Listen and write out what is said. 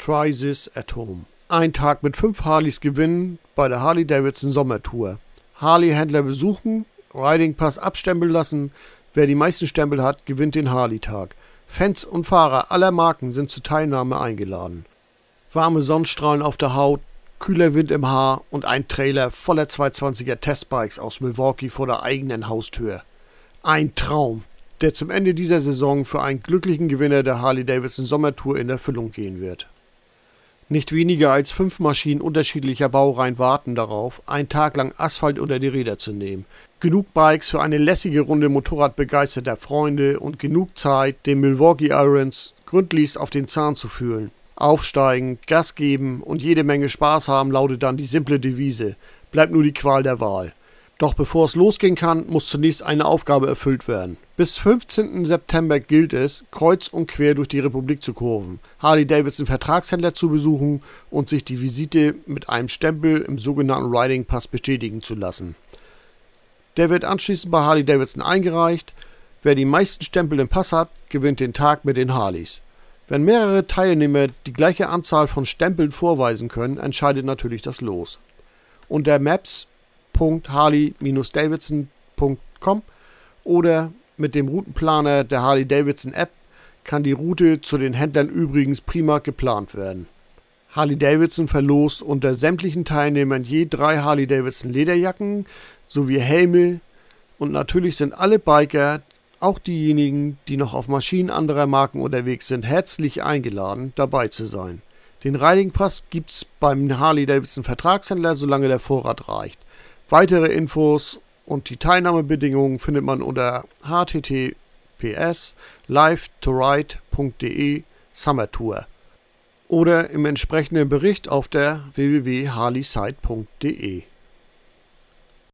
Try This at Home. Ein Tag mit fünf Harleys gewinnen bei der Harley Davidson Sommertour. Harley-Händler besuchen, Riding Pass abstempeln lassen. Wer die meisten Stempel hat, gewinnt den Harley-Tag. Fans und Fahrer aller Marken sind zur Teilnahme eingeladen. Warme Sonnenstrahlen auf der Haut, kühler Wind im Haar und ein Trailer voller 220er Testbikes aus Milwaukee vor der eigenen Haustür. Ein Traum, der zum Ende dieser Saison für einen glücklichen Gewinner der Harley-Davidson Sommertour in Erfüllung gehen wird. Nicht weniger als fünf Maschinen unterschiedlicher Baureihen warten darauf, einen Tag lang Asphalt unter die Räder zu nehmen. Genug Bikes für eine lässige Runde motorradbegeisterter Freunde und genug Zeit, den Milwaukee Irons gründlichst auf den Zahn zu fühlen. Aufsteigen, Gas geben und jede Menge Spaß haben, lautet dann die simple Devise. Bleibt nur die Qual der Wahl. Doch bevor es losgehen kann, muss zunächst eine Aufgabe erfüllt werden. Bis 15. September gilt es, kreuz und quer durch die Republik zu kurven, Harley-Davidson Vertragshändler zu besuchen und sich die Visite mit einem Stempel im sogenannten Riding Pass bestätigen zu lassen. Der wird anschließend bei Harley-Davidson eingereicht. Wer die meisten Stempel im Pass hat, gewinnt den Tag mit den Harleys. Wenn mehrere Teilnehmer die gleiche Anzahl von Stempeln vorweisen können, entscheidet natürlich das Los. Unter maps.harley-davidson.com oder mit dem Routenplaner der Harley-Davidson App kann die Route zu den Händlern übrigens prima geplant werden. Harley-Davidson verlost unter sämtlichen Teilnehmern je drei Harley-Davidson Lederjacken sowie Helme und natürlich sind alle Biker auch diejenigen, die noch auf Maschinen anderer Marken unterwegs sind, herzlich eingeladen, dabei zu sein. Den Riding Pass gibt's beim Harley-Davidson Vertragshändler, solange der Vorrat reicht. Weitere Infos und die Teilnahmebedingungen findet man unter https live-to-ride.de Summer Tour oder im entsprechenden Bericht auf der www.harleysite.de.